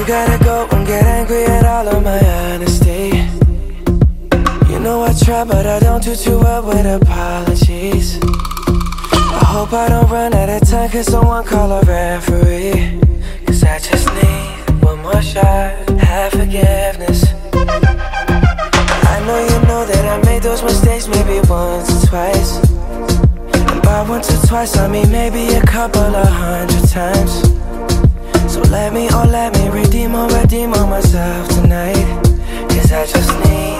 you gotta go and get angry at all of my honesty. You know I try but I don't do too well with apologies. I hope I don't run out of time Cause someone call a referee. Cause I just need one more shot Have forgiveness. I know you know that I made those mistakes Maybe once or twice. And by once or twice I mean maybe a couple of hundred times. So let me, oh, let me redeem or redeem on myself tonight. Cause I just need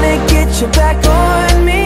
wanna get you back on me.